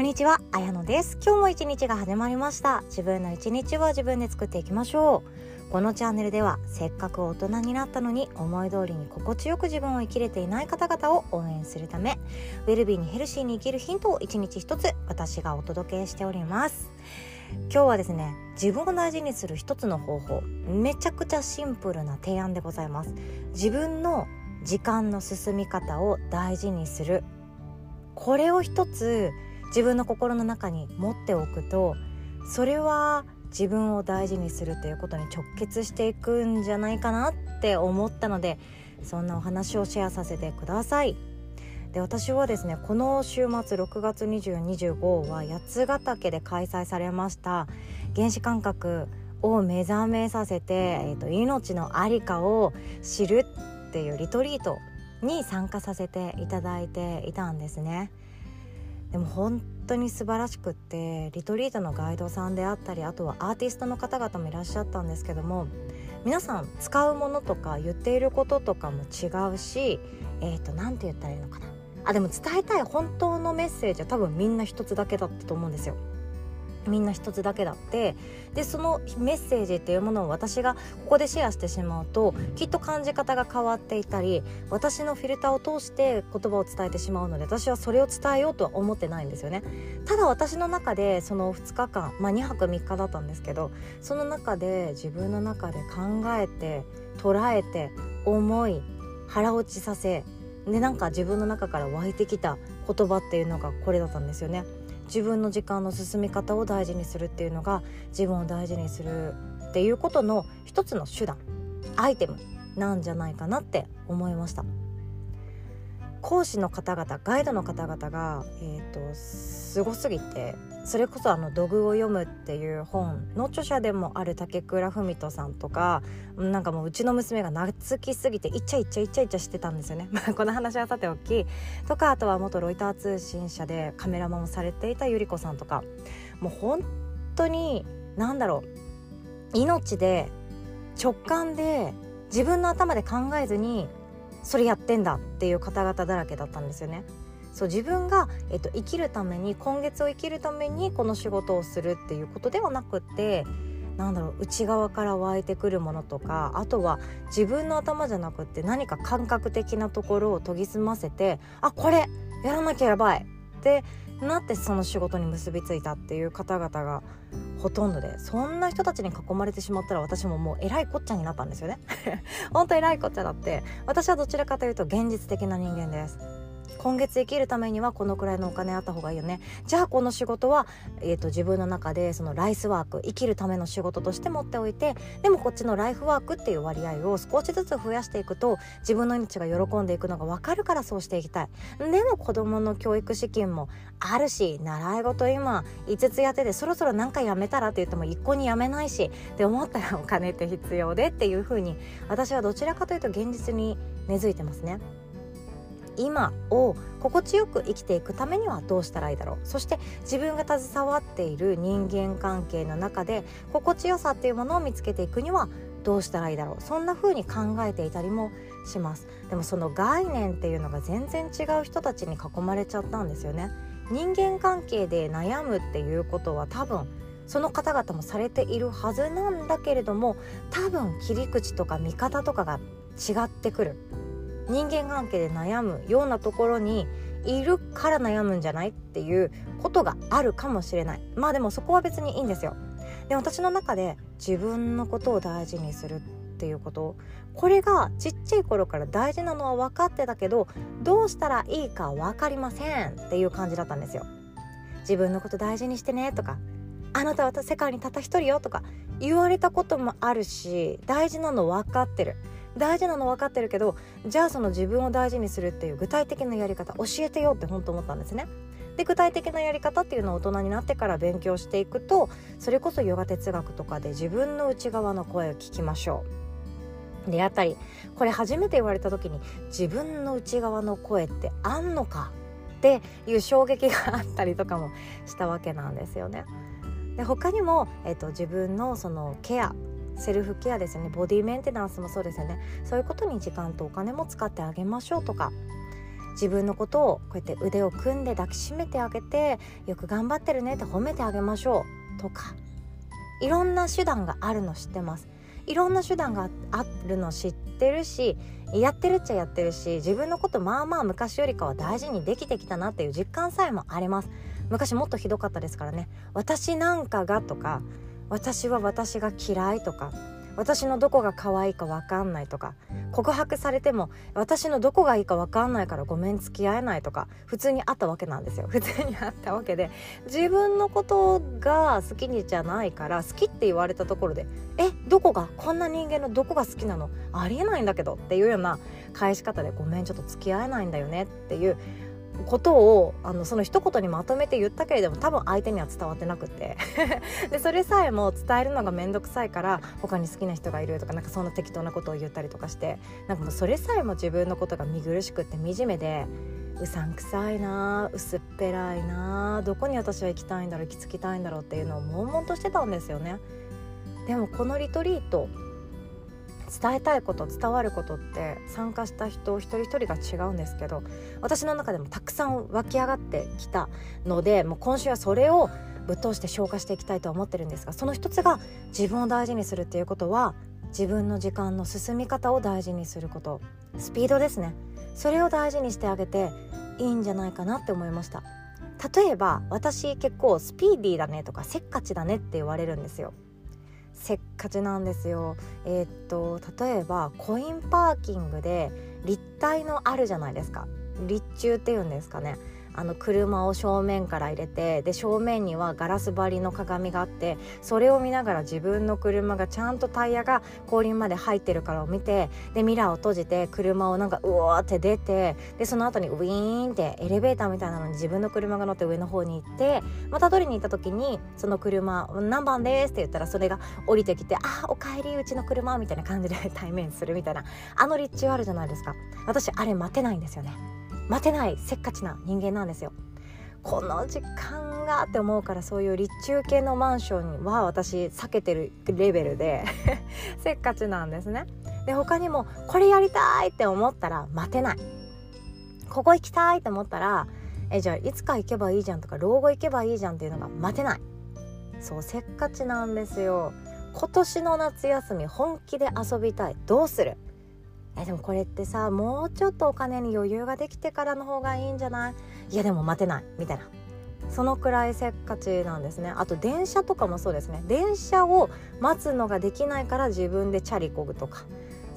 んにちは、あやのです。今日も一日が始まりました。自分の一日は自分で作っていきましょう。このチャンネルではせっかく大人になったのに思い通りに心地よく自分を生きれていない方々を応援するためウェルビーにヘルシーに生きるヒントを一日一つ私がお届けしております。今日はですね自分を大事にする一つの方法めちゃくちゃシンプルな提案でございます。自分の時間の進み方を大事にする。これを一つ自分の心の中に持っておくとそれは自分を大事にするということに直結していくんじゃないかなって思ったのでそんなお話をシェアさせてください。で私はですねこの週末6月2025は八ヶ岳で開催されました原子感覚を目覚めさせて、えーと、命の在りかを知るっていうリトリートに参加させていただいていたんですね。でも本当に素晴らしくってリトリートのガイドさんであったりあとはアーティストの方々もいらっしゃったんですけども皆さん使うものとか言っていることとかも違うしえっ、ー、と何て言ったらいいのかなあでも伝えたい本当のメッセージは多分みんな一つだけだったと思うんですよ。みんな一つだけだってでそのメッセージっていうものを私がここでシェアしてしまうときっと感じ方が変わっていたり私のフィルターを通して言葉を伝えてしまうので私はそれを伝えようとは思ってないんですよねただ私の中でその2日間まあ2泊3日だったんですけどその中で自分の中で考えて捉えて思い腹落ちさせでなんか自分の中から湧いてきた言葉っていうのがこれだったんですよね。自分の時間の進み方を大事にするっていうのが自分を大事にするっていうことの一つの手段アイテムなんじゃないかなって思いました。講師の方々ガイドの方々が、えーと、すごすぎてそれこそあの「土偶を読む」っていう本の著者でもある竹倉文人さんとかなんかもううちの娘が懐きすぎてイチャイチャイチャイチャしてたんですよね。まあこの話はさておきとかあとは元ロイター通信社でカメラマンをされていたゆり子さんとかもう本当に何だろう命で直感で自分の頭で考えずにそれやってんだっていう方々だらけだったんですよね。そう自分が、えっと、生きるために今月を生きるためにこの仕事をするっていうことではなくてなんだろう内側から湧いてくるものとかあとは自分の頭じゃなくって何か感覚的なところを研ぎ澄ませてあこれやらなきゃやばいってなってその仕事に結びついたっていう方々がほとんどでそんな人たちに囲まれてしまったら私ももうえらいこっちゃになったんですよね。本当えらいこっちゃだって私はどちらかというと現実的な人間です。今月生きるためにはこのくらいのお金あった方がいいよねじゃあこの仕事は、えーと、自分の中でそのライスワーク生きるための仕事として持っておいてでもこっちのライフワークっていう割合を少しずつ増やしていくと自分の命が喜んでいくのが分かるからそうしていきたいでも子供の教育資金もあるし習い事今5つやっててそろそろ何かやめたらって言っても一向にやめないしって思ったらお金って必要でっていう風に私はどちらかというと現実に根付いてますね。今を心地よく生きていくためにはどうしたらいいだろう。そして自分が携わっている人間関係の中で心地よさっていうものを見つけていくにはどうしたらいいだろう。そんな風に考えていたりもします。でもその概念っていうのが全然違う人たちに囲まれちゃったんですよね。人間関係で悩むっていうことは多分その方々もされているはずなんだけれども多分切り口とか見方とかが違ってくる。人間関係で悩むようなところにいるから悩むんじゃないっていうことがあるかもしれない。まあでもそこは別にいいんですよ。で私の中で自分のことを大事にするっていうことこれがちっちゃい頃から大事なのは分かってたけどどうしたらいいか分かりませんっていう感じだったんですよ。自分のこと大事にしてねとかあなたは世界にたった一人よとか言われたこともあるし大事なの分かってる。大事なの分かってるけどじゃあその自分を大事にするっていう具体的なやり方教えてよって本当思ったんですね。で具体的なやり方っていうのを大人になってから勉強していくとそれこそヨガ哲学とかで自分の内側の声を聞きましょう。であったりこれ初めて言われた時に自分の内側の声ってあんのか？っていう衝撃があったりとかもしたわけなんですよね。で他にも、えーと自分のそのケアセルフケアですね。ボディメンテナンスもそうですよね。そういうことに時間とお金も使ってあげましょうとか。自分のことをこうやって腕を組んで抱きしめてあげてよく頑張ってるねって褒めてあげましょうとか。いろんな手段があるの知ってます。いろんな手段があるの知ってるしやってるっちゃやってるし自分のことまあまあ昔よりかは大事にできてきたなっていう実感さえもあります。昔もっとひどかったですからね。私なんかがとか私は私が嫌いとか私のどこが可愛いか分かんないとか告白されても私のどこがいいか分かんないからごめん付き合えないとか普通にあったわけなんですよ。普通にあったわけで自分のことが好きにじゃないから好きって言われたところでえどこがこんな人間のどこが好きなの？ありえないんだけどっていうような返し方でごめんちょっと付き合えないんだよねっていうことをあのその一言にまとめて言ったけれども多分相手には伝わってなくて でそれさえも伝えるのが面倒くさいから他に好きな人がいるとかなんかそんな適当なことを言ったりとかしてなんかもうそれさえも自分のことが見苦しくって惨めでうさんくさいな薄っぺらいなどこに私は行きたいんだろう行き着きたいんだろうっていうのを悶々としてたんですよね。でもこのリトリート伝えたいこと伝わることって参加した人一人一人が違うんですけど私の中でもたくさん湧き上がってきたのでもう今週はそれをぶっ通して消化していきたいと思ってるんですがその一つが自分を大事にするっていうことは自分の時間の進み方を大事にすること。スピードですね。それを大事にしてあげていいんじゃないかなって思いました。例えば私結構スピーディーだねとかせっかちだねって言われるんですよ。せっかちなんですよ。えー、っと例えばコインパーキングで立体のあるじゃないですか。立柱っていうんですかね。あの車を正面から入れてで正面にはガラス張りの鏡があってそれを見ながら自分の車がちゃんとタイヤが後輪まで入ってるからを見てでミラーを閉じて車をなんかうわーって出てでその後にウィーンってエレベーターみたいなのに自分の車が乗って上の方に行ってまた取りに行った時にその車何番ですって言ったらそれが降りてきてあおかえりうちの車みたいな感じで対面するみたいなあの立地はあるじゃないですか。私あれ待てないんですよね。待てないせっかちな人間なんですよ。この時間がって思うからそういう立中系のマンションは私避けてるレベルで せっかちなんですね。で他にもこれやりたいって思ったら待てない。ここ行きたいって思ったらえじゃあいつか行けばいいじゃんとか老後行けばいいじゃんっていうのが待てない。そうせっかちなんですよ。今年の夏休み本気で遊びたい。どうする？えでもこれってさもうちょっとお金に余裕ができてからの方がいいんじゃない？いやでも待てない。みたいな。そのくらいせっかちなんですね。あと電車とかもそうですね。電車を待つのができないから自分でチャリこぐとか。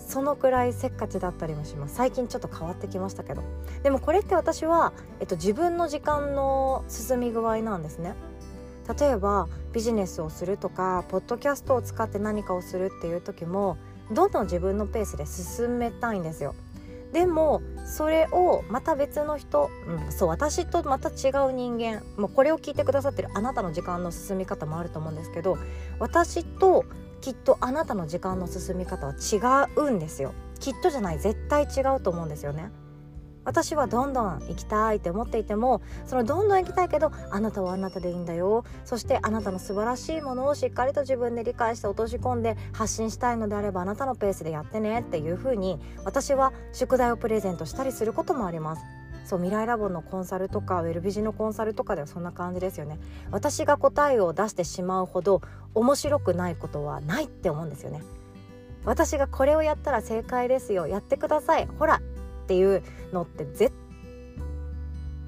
そのくらいせっかちだったりもします。最近ちょっと変わってきましたけど。でもこれって私は、えっと、自分の時間の進み具合なんですね。例えばビジネスをするとかポッドキャストを使って何かをするっていう時もどんどん自分のペースで進めたいんですよ。でもそれをまた別の人、うん、そう私とまた違う人間もうこれを聞いてくださってるあなたの時間の進み方もあると思うんですけど私ときっとあなたの時間の進み方は違うんですよ。きっとじゃない絶対違うと思うんですよね。私はどんどん行きたいって思っていてもそのどんどん行きたいけどあなたはあなたでいいんだよ。そしてあなたの素晴らしいものをしっかりと自分で理解して落とし込んで発信したいのであればあなたのペースでやってねっていうふうに私は宿題をプレゼントしたりすることもあります。そう未来ラボのコンサルとかウェルビジのコンサルとかではそんな感じですよね。私が答えを出してしまうほど面白くないことはないって思うんですよね。私がこれをやったら正解ですよ。やってください。ほらっていうのって絶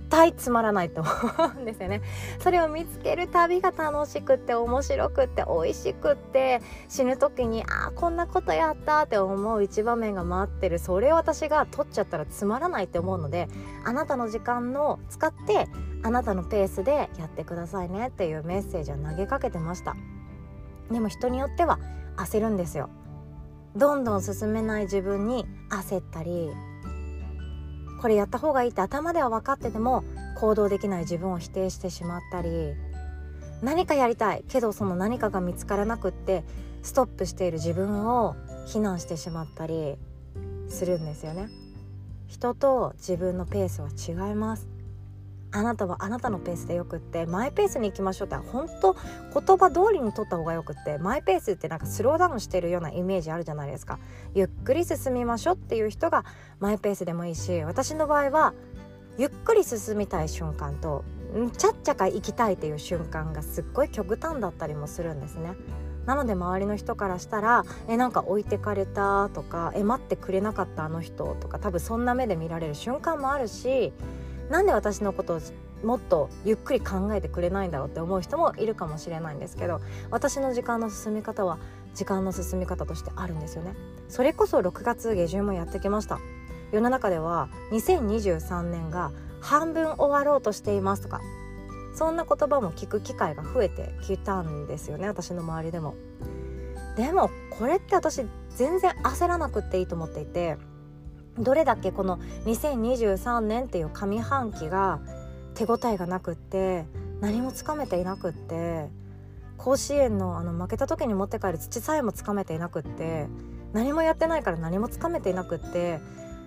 対つまらないと思うんですよね。それを見つける旅が楽しくって面白くって美味しくって死ぬ時にああこんなことやったって思う一場面が待ってる。それを私が取っちゃったらつまらないって思うのであなたの時間の使ってあなたのペースでやってくださいねっていうメッセージを投げかけてました。でも人によっては焦るんですよ。どんどん進めない自分に焦ったりこれやった方がいいって頭では分かってても行動できない自分を否定してしまったり何かやりたいけどその何かが見つからなくってストップしている自分を非難してしまったりするんですよね。人と自分のペースは違います。あなたはあなたのペースでよくってマイペースに行きましょうって本当言葉通りに取った方がよくってマイペースってなんかスローダウンしてるようなイメージあるじゃないですかゆっくり進みましょうっていう人がマイペースでもいいし私の場合はゆっくり進みたい瞬間とちゃっちゃか行きたいっていう瞬間がすっごい極端だったりもするんですね。なので周りの人からしたら「えなんか置いてかれた」とか「え待ってくれなかったあの人」とか多分そんな目で見られる瞬間もあるしなんで私のことをもっとゆっくり考えてくれないんだろうって思う人もいるかもしれないんですけど私の時間の進み方は時間の進み方としてあるんですよね。それこそ6月下旬もやってきました。世の中では2023年が半分終わろうとしていますとかそんな言葉も聞く機会が増えてきたんですよね私の周りでも。でもこれって私全然焦らなくっていいと思っていてどれだけこの2023年っていう上半期が手応えがなくって何もつかめていなくって甲子園のあの負けた時に持って帰る土さえもつかめていなくって何もやってないから何もつかめていなくって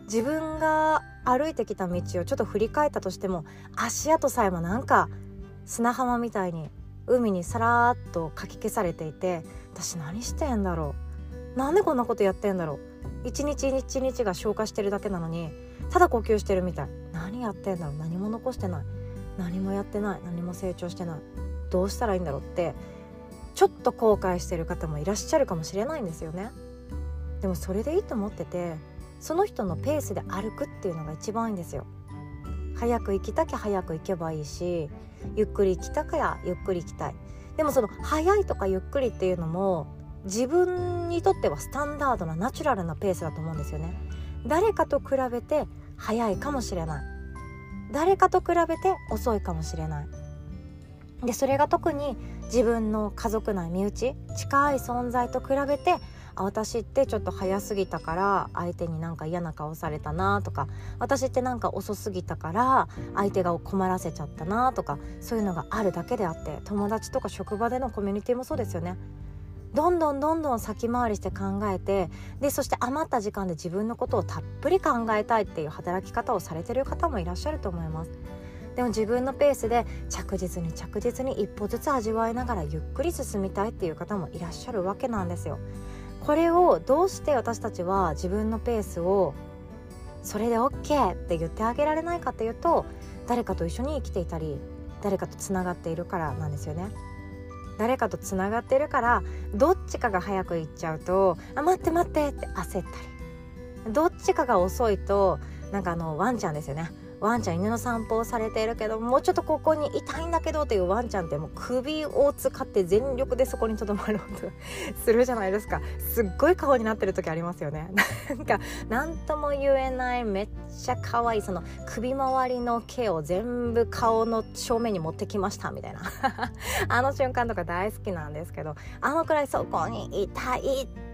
自分が歩いてきた道をちょっと振り返ったとしても足跡さえもなんか砂浜みたいに海にさらっとかき消されていて私何してんだろう？なんでこんなことやってんだろう？一日一日が消化してるだけなのにただ呼吸してるみたい。何やってんだろう。何も残してない。何もやってない。何も成長してない。どうしたらいいんだろうってちょっと後悔してる方もいらっしゃるかもしれないんですよね。でもそれでいいと思っててその人のペースで歩くっていうのが一番いいんですよ。早く行きたきゃ早く行けばいいしゆっくり行きたかやゆっくり行きたい。でもその早いとかゆっくりっていうのも自分にとってはスタンダードなナチュラルなペースだと思うんですよね。誰かと比べて早いかもしれない。誰かと比べて遅いかもしれない。でそれが特に自分の家族内身内近い存在と比べてあ私ってちょっと早すぎたから相手になんか嫌な顔されたなとか私ってなんか遅すぎたから相手が困らせちゃったなとかそういうのがあるだけであって友達とか職場でのコミュニティもそうですよね。どんどんどんどん先回りして考えてでそして余った時間で自分のことをたっぷり考えたいっていう働き方をされてる方もいらっしゃると思います。でも自分のペースで着実に着実に一歩ずつ味わいながらゆっくり進みたいっていう方もいらっしゃるわけなんですよ。これをどうして私たちは自分のペースをそれで OK って言ってあげられないかっていうと誰かと一緒に生きていたり誰かとつながっているからなんですよね。誰かとつながってるからどっちかが早く行っちゃうと「あ待って待って」って焦ったり。どっちかが遅いとなんかあのワンちゃんですよね。ワンちゃん犬の散歩をされているけどもうちょっとここにいたいんだけどっていうワンちゃんってもう首を使って全力でそこにとどまろうと するじゃないですか。すっごい顔になってる時ありますよね。なんか何とも言えないめっちゃ可愛いその首周りの毛を全部顔の正面に持ってきましたみたいな。あの瞬間とか大好きなんですけどあのくらいそこにいたいって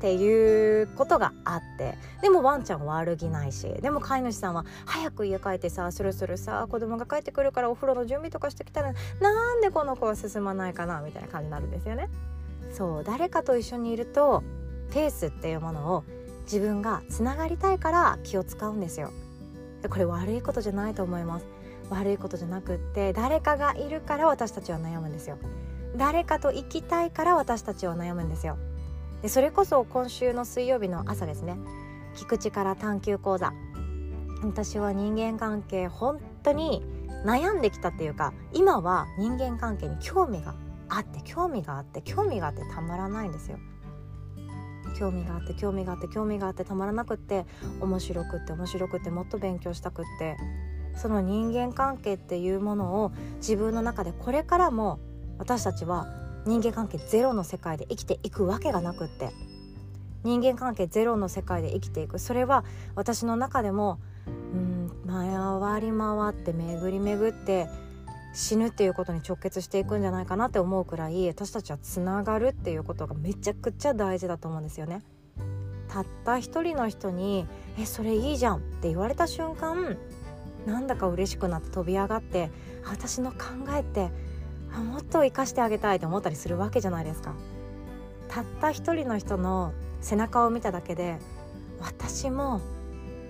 っていうことがあってでもワンちゃん悪気ないしでも飼い主さんは早く家帰ってさそろそろさ子供が帰ってくるからお風呂の準備とかしてきたらなんでこの子は進まないかなみたいな感じになるんですよね。そう誰かと一緒にいるとペースっていうものを自分がつながりたいから気を使うんですよ。でこれ悪いことじゃないと思います。悪いことじゃなくって誰かがいるから私たちは悩むんですよ。誰かと生きたいから私たちは悩むんですよ。でそれこそ今週の水曜日の朝ですね。聞く力探究講座。私は人間関係本当に悩んできたっていうか今は人間関係に興味があって興味があって興味があってたまらないんですよ。興味があって興味があって興味があってたまらなくって面白くって面白くってもっと勉強したくってその人間関係っていうものを自分の中でこれからも私たちは人間関係ゼロの世界で生きていくわけがなくって人間関係ゼロの世界で生きていくそれは私の中でもうん回り回って巡り巡って死ぬっていうことに直結していくんじゃないかなって思うくらい私たちはつながるっていうことがめちゃくちゃ大事だと思うんですよね。たった一人の人に「えそれいいじゃん」って言われた瞬間なんだか嬉しくなって飛び上がって私の考えってもっと生かしてあげたいと思ったりするわけじゃないですか。たった一人の人の背中を見ただけで私も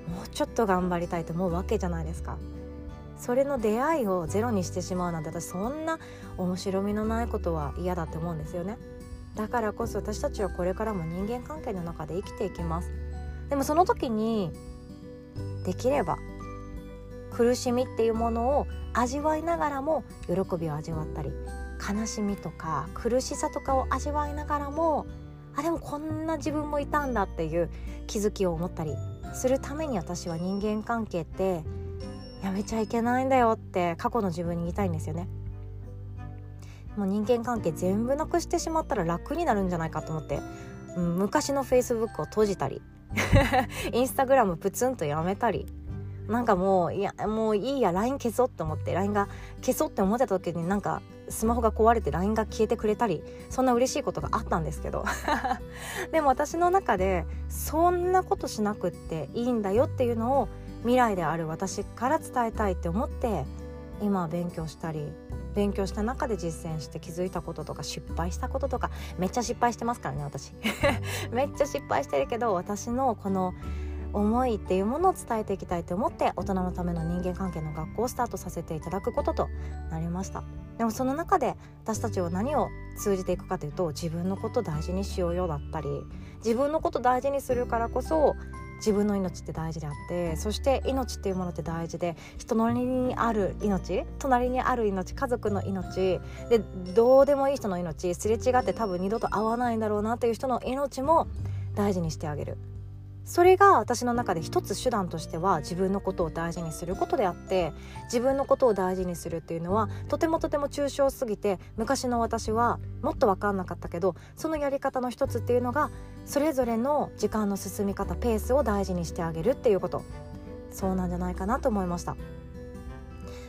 もうちょっと頑張りたいと思うわけじゃないですか。それの出会いをゼロにしてしまうなんて私そんな面白みのないことは嫌だって思うんですよね。だからこそ私たちはこれからも人間関係の中で生きていきます。でもその時にできれば苦しみっていうものを味わいながらも喜びを味わったり悲しみとか苦しさとかを味わいながらもあでもこんな自分もいたんだっていう気づきを持ったりするために私は人間関係ってやめちゃいけないんだよって過去の自分に言いたいんですよね。もう人間関係全部なくしてしまったら楽になるんじゃないかと思って、うん、昔のフェイスブックを閉じたりインスタグラムプツンとやめたりなんかもういやもういいや LINE 消そうって思って LINE が消そうって思ってた時になんかスマホが壊れて LINE が消えてくれたりそんな嬉しいことがあったんですけど。でも私の中でそんなことしなくっていいんだよっていうのを未来である私から伝えたいって思って今勉強したり勉強した中で実践して気づいたこととか失敗したこととかめっちゃ失敗してますからね私。めっちゃ失敗してるけど私のこの思いっていうものを伝えていきたいと思って大人のための人間関係の学校をスタートさせていただくこととなりました。でもその中で私たちは何を通じていくかというと自分のこと大事にしようよだったり自分のこと大事にするからこそ自分の命って大事であってそして命っていうものって大事で人の隣にある命隣にある命家族の命でどうでもいい人の命すれ違って多分二度と会わないんだろうなっていう人の命も大事にしてあげる。それが私の中で一つ手段としては自分のことを大事にすることであって自分のことを大事にするっていうのはとてもとても抽象すぎて昔の私はもっと分かんなかったけどそのやり方の一つっていうのがそれぞれの時間の進み方ペースを大事にしてあげるっていうことそうなんじゃないかなと思いました。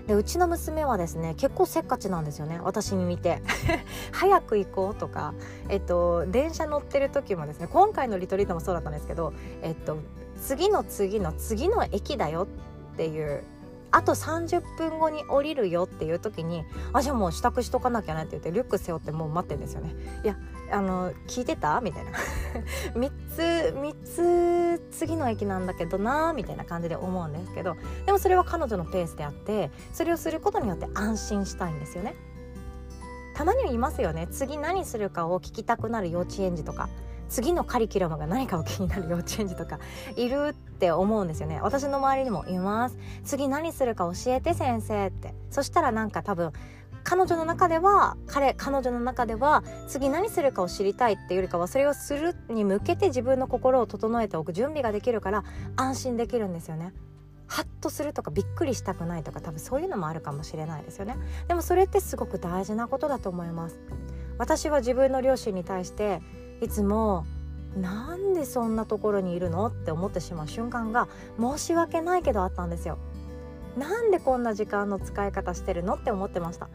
でうちの娘はですね結構せっかちなんですよね。私に見て。早く行こうとか、えっと、電車乗ってる時もですね今回のリトリートもそうだったんですけど、えっと、次の次の次の駅だよっていうあと30分後に降りるよっていう時にあじゃあもう支度しとかなきゃねって言ってリュック背負ってもう待ってるんですよね。いやあの聞いてた？みたいな。3つ3つ次の駅なんだけどなみたいな感じで思うんですけどでもそれは彼女のペースであってそれをすることによって安心したいんですよね。たまにはいますよね。次何するかを聞きたくなる幼稚園児とか次のカリキュラムが何かを気になる幼稚園児とかいるって思うんですよね。私の周りにもいます。次何するか教えて先生って。そしたらなんか多分彼女の中では彼彼女の中では次何するかを知りたいっていうよりかはそれをするに向けて自分の心を整えておく準備ができるから安心できるんですよね。ハッとするとかびっくりしたくないとか多分そういうのもあるかもしれないですよね。でもそれってすごく大事なことだと思います。私は自分の両親に対していつもなんでそんなところにいるのって思ってしまう瞬間が申し訳ないけどあったんですよ。なんでこんな時間の使い方してるのって思ってました。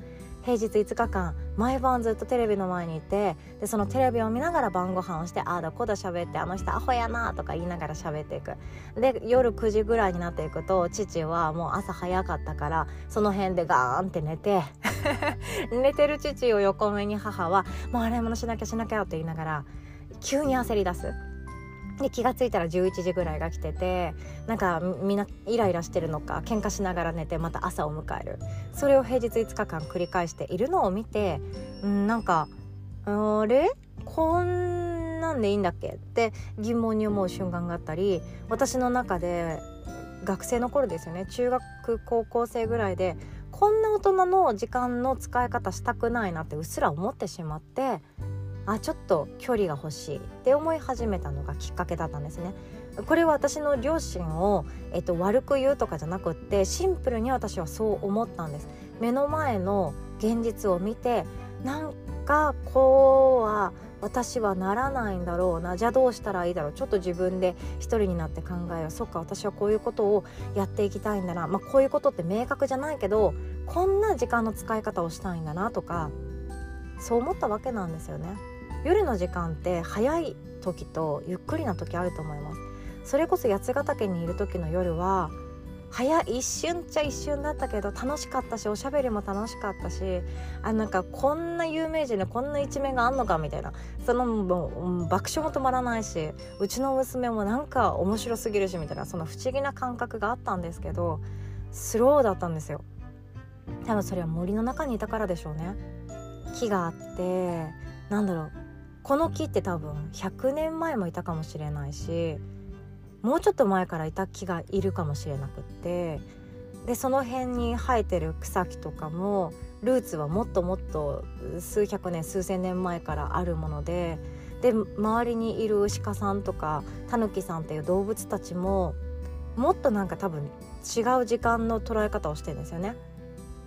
平日5日間毎晩ずっとテレビの前にいてでそのテレビを見ながら晩ご飯をしてああだこだ喋ってあの人アホやなとか言いながら喋っていく。で夜9時ぐらいになっていくと父はもう朝早かったからその辺でガーンって寝て 寝てる父を横目に母はもう洗い物しなきゃしなきゃって言いながら急に焦り出す。で気が付いたら11時ぐらいが来ててなんかみんなイライラしてるのか喧嘩しながら寝てまた朝を迎える。それを平日5日間繰り返しているのを見てんなんかあれ？こんなんでいいんだっけ？って疑問に思う瞬間があったり私の中で学生の頃ですよね。中学高校生ぐらいでこんな大人の時間の使い方したくないなってうっすら思ってしまってあちょっと距離が欲しいって思い始めたのがきっかけだったんですね。これは私の両親を、えっと、悪く言うとかじゃなくってシンプルに私はそう思ったんです目の前の現実を見てなんかこうは私はならないんだろうなじゃあどうしたらいいだろうちょっと自分で一人になって考えようそっか私はこういうことをやっていきたいんだな、まあ、こういうことって明確じゃないけどこんな時間の使い方をしたいんだなとかそう思ったわけなんですよね。夜の時間って早い時とゆっくりな時あると思います。それこそ八ヶ岳にいる時の夜は早一瞬っちゃ一瞬だったけど楽しかったしおしゃべりも楽しかったしあなんかこんな有名人でこんな一面があんのかみたいな。そのもう爆笑も止まらないしうちの娘もなんか面白すぎるしみたいなその不思議な感覚があったんですけどスローだったんですよ。多分それは森の中にいたからでしょうね。木があってなんだろう。この木って多分100年前もいたかもしれないしもうちょっと前からいた木がいるかもしれなくってでその辺に生えてる草木とかもルーツはもっともっと数百年数千年前からあるものでで周りにいる牛さんとかタヌキさんっていう動物たちももっとなんか多分違う時間の捉え方をしてるんですよね。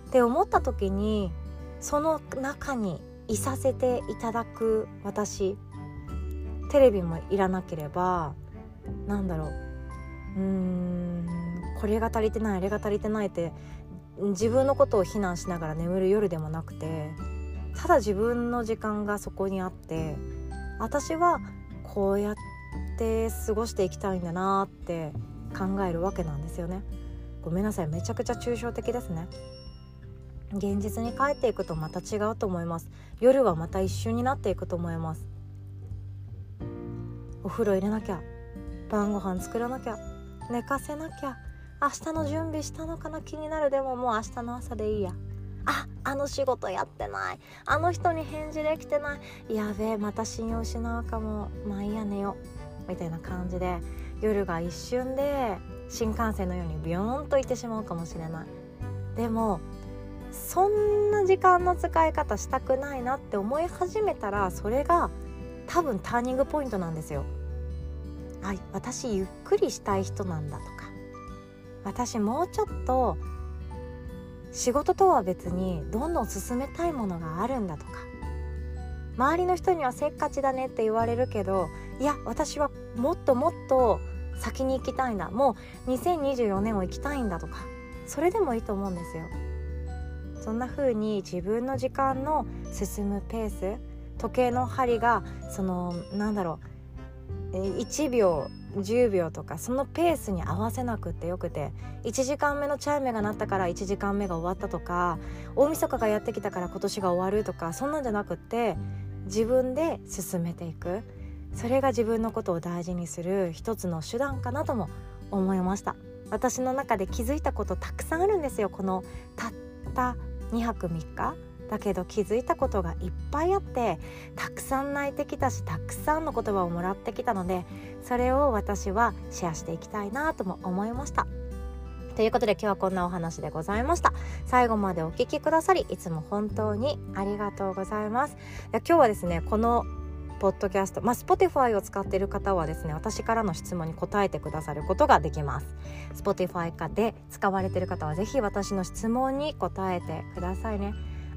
って思った時にその中にいさせていただく私。テレビもいらなければなんだろう。うーんこれが足りてないあれが足りてないって自分のことを非難しながら眠る夜でもなくてただ自分の時間がそこにあって私はこうやって過ごしていきたいんだなって考えるわけなんですよね。ごめんなさいめちゃくちゃ抽象的ですね。現実に帰っていくとまた違うと思います。夜はまた一瞬になっていくと思います。お風呂入れなきゃ晩ご飯作らなきゃ寝かせなきゃ明日の準備したのかな気になる。でももう明日の朝でいいや。ああの仕事やってない。あの人に返事できてない。やべえまた信用失うかも。まあいいや寝よみたいな感じで夜が一瞬で新幹線のようにビヨーンといってしまうかもしれない。でもそんな時間の使い方したくないなって思い始めたらそれが多分ターニングポイントなんですよ。はい私ゆっくりしたい人なんだとか私もうちょっと仕事とは別にどんどん進めたいものがあるんだとか周りの人にはせっかちだねって言われるけどいや私はもっともっと先に行きたいんだもう2024年を行きたいんだとかそれでもいいと思うんですよ。そんな風に自分の時間の進むペース時計の針がそのなんだろう1秒10秒とかそのペースに合わせなくてよくて1時間目のチャイムが鳴ったから1時間目が終わったとか大晦日がやってきたから今年が終わるとかそんなんじゃなくって自分で進めていく。それが自分のことを大事にする一つの手段かなとも思いました。私の中で気づいたことたくさんあるんですよこのたった2泊3日。だけど気づいたことがいっぱいあってたくさん泣いてきたしたくさんの言葉をもらってきたのでそれを私はシェアしていきたいなとも思いました。ということで今日はこんなお話でございました。最後までお聴きくださりいつも本当にありがとうございます。今日はですねこのポッドキャスト、まあ、Spotify を使っている方はですね私からの質問に答えてくださることができます。Spotify かで使われている方は是非私の質問に答えてくださいね。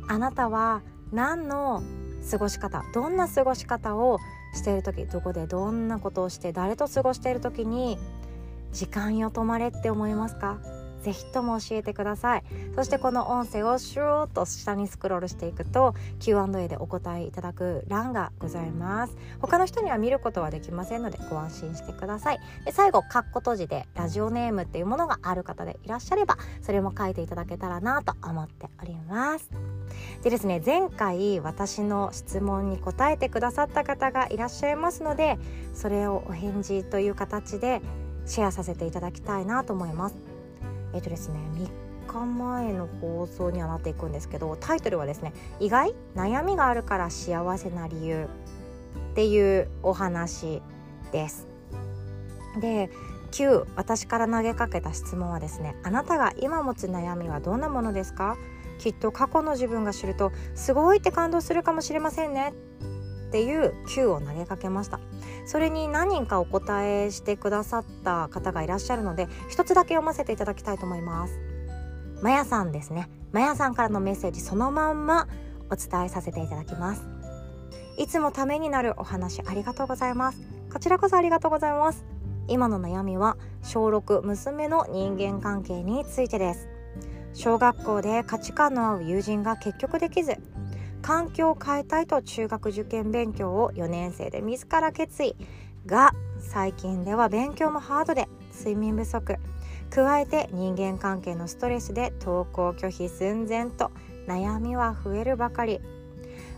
あなたは何の過ごし方どんな過ごし方をしている時どこでどんなことをして誰と過ごしている時に時間よ止まれって思いますか？ぜひとも教えてください。そしてこの音声をシューッと下にスクロールしていくと Q&A でお答えいただく欄がございます。他の人には見ることはできませんのでご安心してください。で最後カッコ閉じでラジオネームっていうものがある方でいらっしゃればそれも書いていただけたらなと思っております。でですね前回私の質問に答えてくださった方がいらっしゃいますのでそれをお返事という形でシェアさせていただきたいなと思います。えっ、とですね3日前の放送にはなっていくんですけどタイトルはですね「意外悩みがあるから幸せな理由」っていうお話です。で9私から投げかけた質問はですねあなたが今持つ悩みはどんなものですか？きっと過去の自分が知るとすごいって感動するかもしれませんねっていう9を投げかけました。それに何人かお答えしてくださった方がいらっしゃるので一つだけ読ませていただきたいと思います。まやさんですね。まやさんからのメッセージそのまんまお伝えさせていただきます。いつもためになるお話ありがとうございます。こちらこそありがとうございます。今の悩みは小6娘の人間関係についてです。小学校で価値観の合う友人が結局できず環境を変えたいと中学受験勉強を4年生で自ら決意が最近では勉強もハードで睡眠不足加えて人間関係のストレスで登校拒否寸前と悩みは増えるばかり。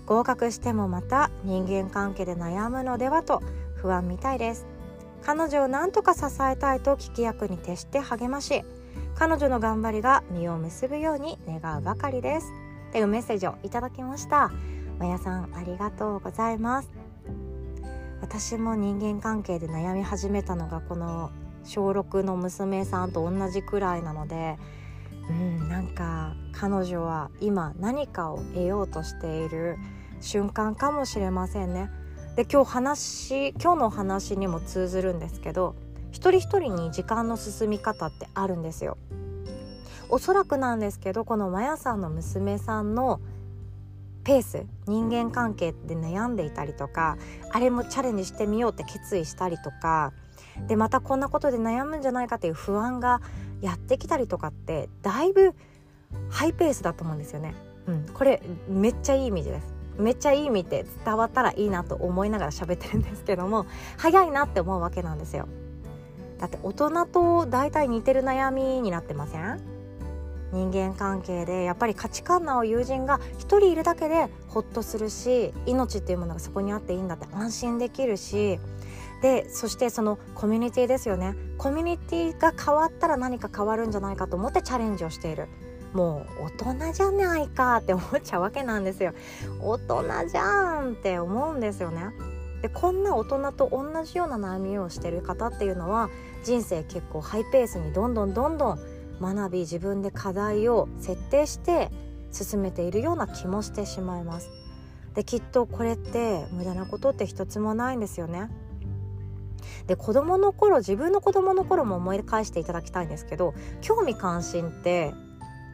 合格してもまた人間関係で悩むのではと不安みたいです彼女を何とか支えたいと聞き役に徹して励まし彼女の頑張りが実を結ぶように願うばかりです。っていうメッセージをいただきましたまやさんありがとうございます私も人間関係で悩み始めたのがこの小6の娘さんと同じくらいなのでうんなんか彼女は今何かを得ようとしている瞬間かもしれませんね。で今日話今日の話にも通ずるんですけど一人一人に時間の進み方ってあるんですよ。おそらくなんですけどこのマヤさんの娘さんのペース人間関係で悩んでいたりとかあれもチャレンジしてみようって決意したりとかでまたこんなことで悩むんじゃないかっていう不安がやってきたりとかってだいぶハイペースだと思うんですよね。うん、これめっちゃいい意味です。めっちゃいい意味で伝わったらいいなと思いながら喋ってるんですけども早いなって思うわけなんですよ。だって大人と大体似てる悩みになってません？人間関係でやっぱり価値観の合う友人が1人いるだけでホッとするし命っていうものがそこにあっていいんだって安心できるしでそしてそのコミュニティですよね。コミュニティが変わったら何か変わるんじゃないかと思ってチャレンジをしている。もう大人じゃないかって思っちゃうわけなんですよ。大人じゃんって思うんですよね。でこんな大人と同じような悩みをしてる方っていうのは人生結構ハイペースにどんどんどんどん学び自分で課題を設定して進めているような気もしてしまいます。できっとこれって無駄なことって一つもないんですよね。で子供の頃自分の子供の頃も思い返していただきたいんですけど興味関心って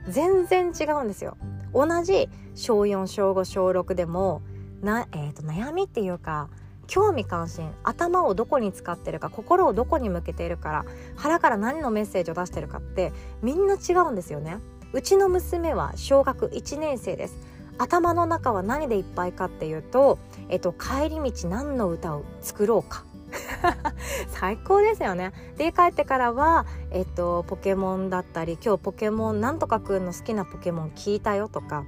全然違うんですよ。同じ小4小5小6でもな、えーと悩みっていうか興味関心頭をどこに使ってるか心をどこに向けているから腹から何のメッセージを出してるかってみんな違うんですよね。うちの娘は小学1年生です。頭の中は何でいっぱいかっていうと、えっと、帰り道何の歌を作ろうか。最高ですよね。で帰ってからは、えっと、ポケモンだったり今日ポケモンなんとかくんの好きなポケモン聞いたよとか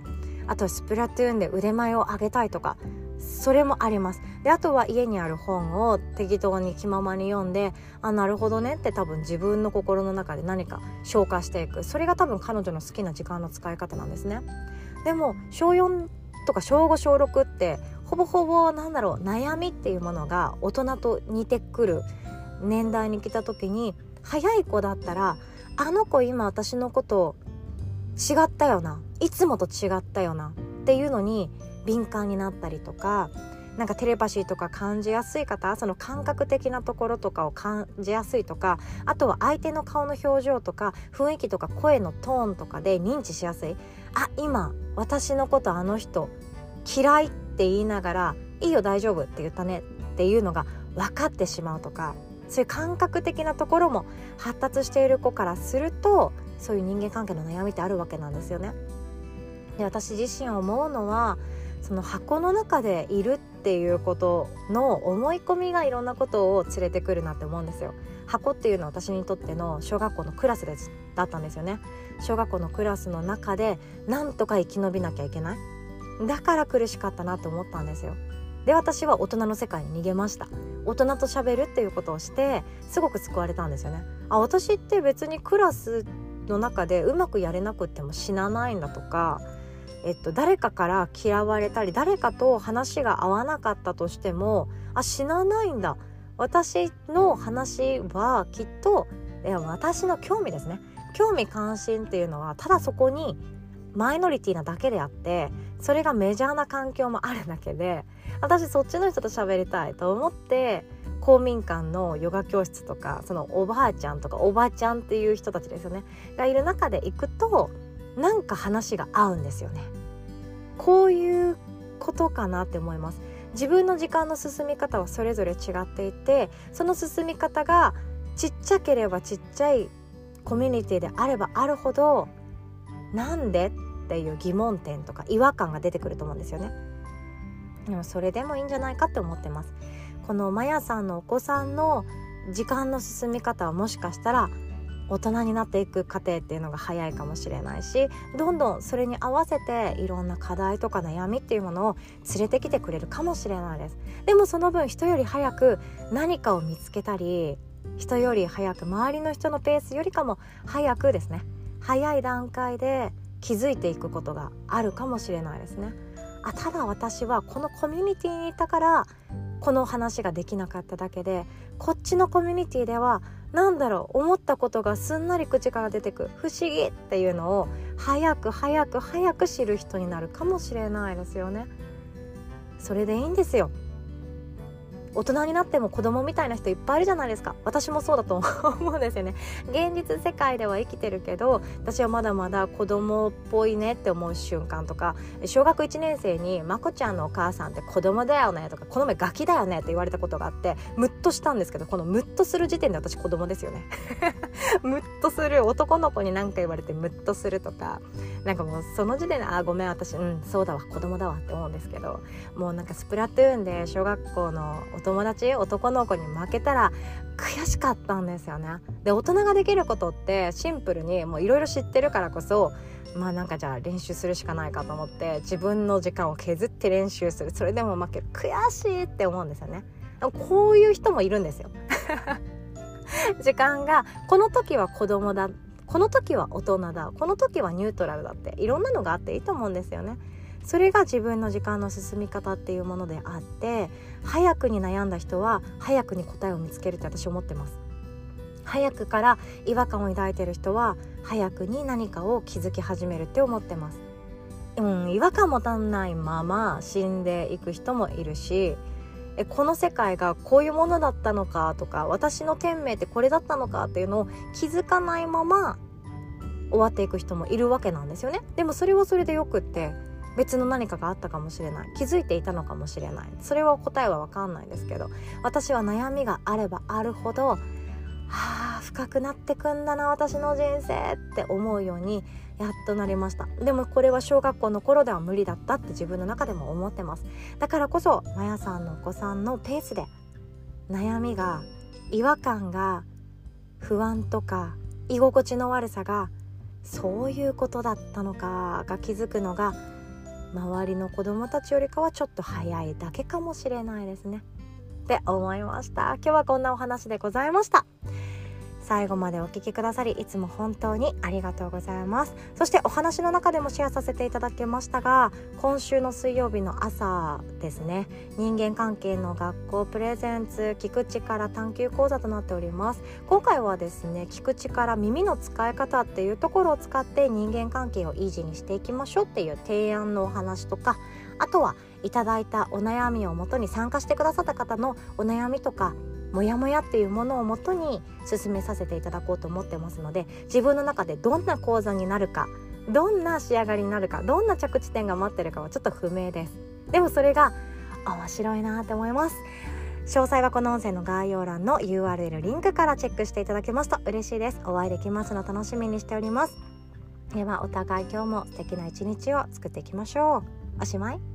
あとスプラトゥーンで腕前を上げたいとかそれもあります。であとは家にある本を適当に気ままに読んであなるほどねって多分自分の心の中で何か消化していく。それが多分彼女の好きな時間の使い方なんですね。でも小4とか小5小6ってほぼほぼなんだろう悩みっていうものが大人と似てくる。年代に来た時に早い子だったらあの子今私のこと違ったよないつもと違ったよなっていうのに敏感になったりとかなんかテレパシーとか感じやすい方その感覚的なところとかを感じやすいとかあとは相手の顔の表情とか雰囲気とか声のトーンとかで認知しやすいあ今私のことあの人嫌いって言いながらいいよ大丈夫って言ったねっていうのが分かってしまうとかそういう感覚的なところも発達している子からするとそういう人間関係の悩みってあるわけなんですよね。で私自身思うのはその箱の中でいるっていうことの思い込みがいろんなことを連れてくるなって思うんですよ。箱っていうのは私にとっての小学校のクラスですだったんですよね。小学校のクラスの中でなんとか生き延びなきゃいけない。だから苦しかったなと思ったんですよ。で私は大人の世界に逃げました大人と喋るっていうことをしてすごく救われたんですよねあ私って別にクラスの中でうまくやれなくても死なないんだとかえっと、誰かから嫌われたり誰かと話が合わなかったとしてもあ死なないんだ。私の話はきっと私の興味ですね。興味関心っていうのはただそこにマイノリティなだけであってそれがメジャーな環境もあるだけで私そっちの人と喋りたいと思って公民館のヨガ教室とかそのおばあちゃんとかおばちゃんっていう人たちですよね。がいる中で行くとなんか話が合うんですよね。こういうことかなって思います。自分の時間の進み方はそれぞれ違っていてその進み方がちっちゃければちっちゃいコミュニティであればあるほどなんでっていう疑問点とか違和感が出てくると思うんですよね。でもそれでもいいんじゃないかって思ってます。このマヤさんのお子さんの時間の進み方はもしかしたら大人になっていく過程っていうのが早いかもしれないしどんどんそれに合わせていろんな課題とか悩みっていうものを連れてきてくれるかもしれないです。でもその分人より早く何かを見つけたり人より早く周りの人のペースよりかも早くですね早い段階で気づいていくことがあるかもしれないですね。あただ私はこのコミュニティにいたからこの話ができなかっただけでこっちのコミュニティではなんだろう思ったことがすんなり口から出てく不思議っていうのを早く早く早く知る人になるかもしれないですよね。それでいいんですよ大人になっても子供みたいな人いっぱいいるじゃないですか。私もそうだと思うんですよね。現実世界では生きてるけど私はまだまだ子供っぽいねって思う瞬間とか小学1年生に「まこちゃんのお母さんって子供だよね」とか「この目ガキだよね」って言われたことがあってムッとしたんですけどこのムッとする時点で私子供ですよね。ムッとする男の子に何か言われてムッとするとかなんかもうその時点で「あごめん私うんそうだわ子供だわ」って思うんですけどもうなんかスプラトゥーンで小学校の友達男の子に負けたら悔しかったんですよね。で大人ができることってシンプルにもういろいろ知ってるからこそまあなんかじゃあ練習するしかないかと思って自分の時間を削って練習するそれでも負ける悔しいって思うんですよね。こういう人もいるんですよ。時間がこの時は子供だこの時は大人だこの時はニュートラルだっていろんなのがあっていいと思うんですよね。それが自分の時間の進み方っていうものであって早くに悩んだ人は早くに答えを見つけるって私思ってます。早くから違和感を抱いてる人は早くに何かを気づき始めるって思ってます。うん、違和感持たないまま死んでいく人もいるしえこの世界がこういうものだったのかとか私の天命ってこれだったのかっていうのを気づかないまま終わっていく人もいるわけなんですよね。でもそれはそれでよくって別の何かがあったかもしれない。気づいていたのかもしれない。それは答えは分かんないですけど私は悩みがあればあるほどはあ深くなってくんだな私の人生って思うようにやっとなりました。でもこれは小学校の頃では無理だったって自分の中でも思ってます。だからこそまやさんのお子さんのペースで悩みが違和感が不安とか居心地の悪さがそういうことだったのかが気づくのが周りの子供たちよりかはちょっと早いだけかもしれないですね。って思いました。今日はこんなお話でございました。最後までお聴きくださりいつも本当にありがとうございます。そしてお話の中でもシェアさせていただきましたが今週の水曜日の朝ですね。人間関係の学校プレゼンツ聞く力探究講座となっております。今回はですね聞く力耳の使い方っていうところを使って人間関係をイージーにしていきましょうっていう提案のお話とかあとはいただいたお悩みをもとに参加してくださった方のお悩みとかモヤモヤっていうものをもとに進めさせていただこうと思ってますので自分の中でどんな講座になるかどんな仕上がりになるかどんな着地点が待ってるかはちょっと不明です。でもそれが面白いなって思います。詳細はこの音声の概要欄の URL リンクからチェックしていただけますと嬉しいです。お会いできますの楽しみにしております。ではお互い今日も素敵な一日を作っていきましょう。おしまい。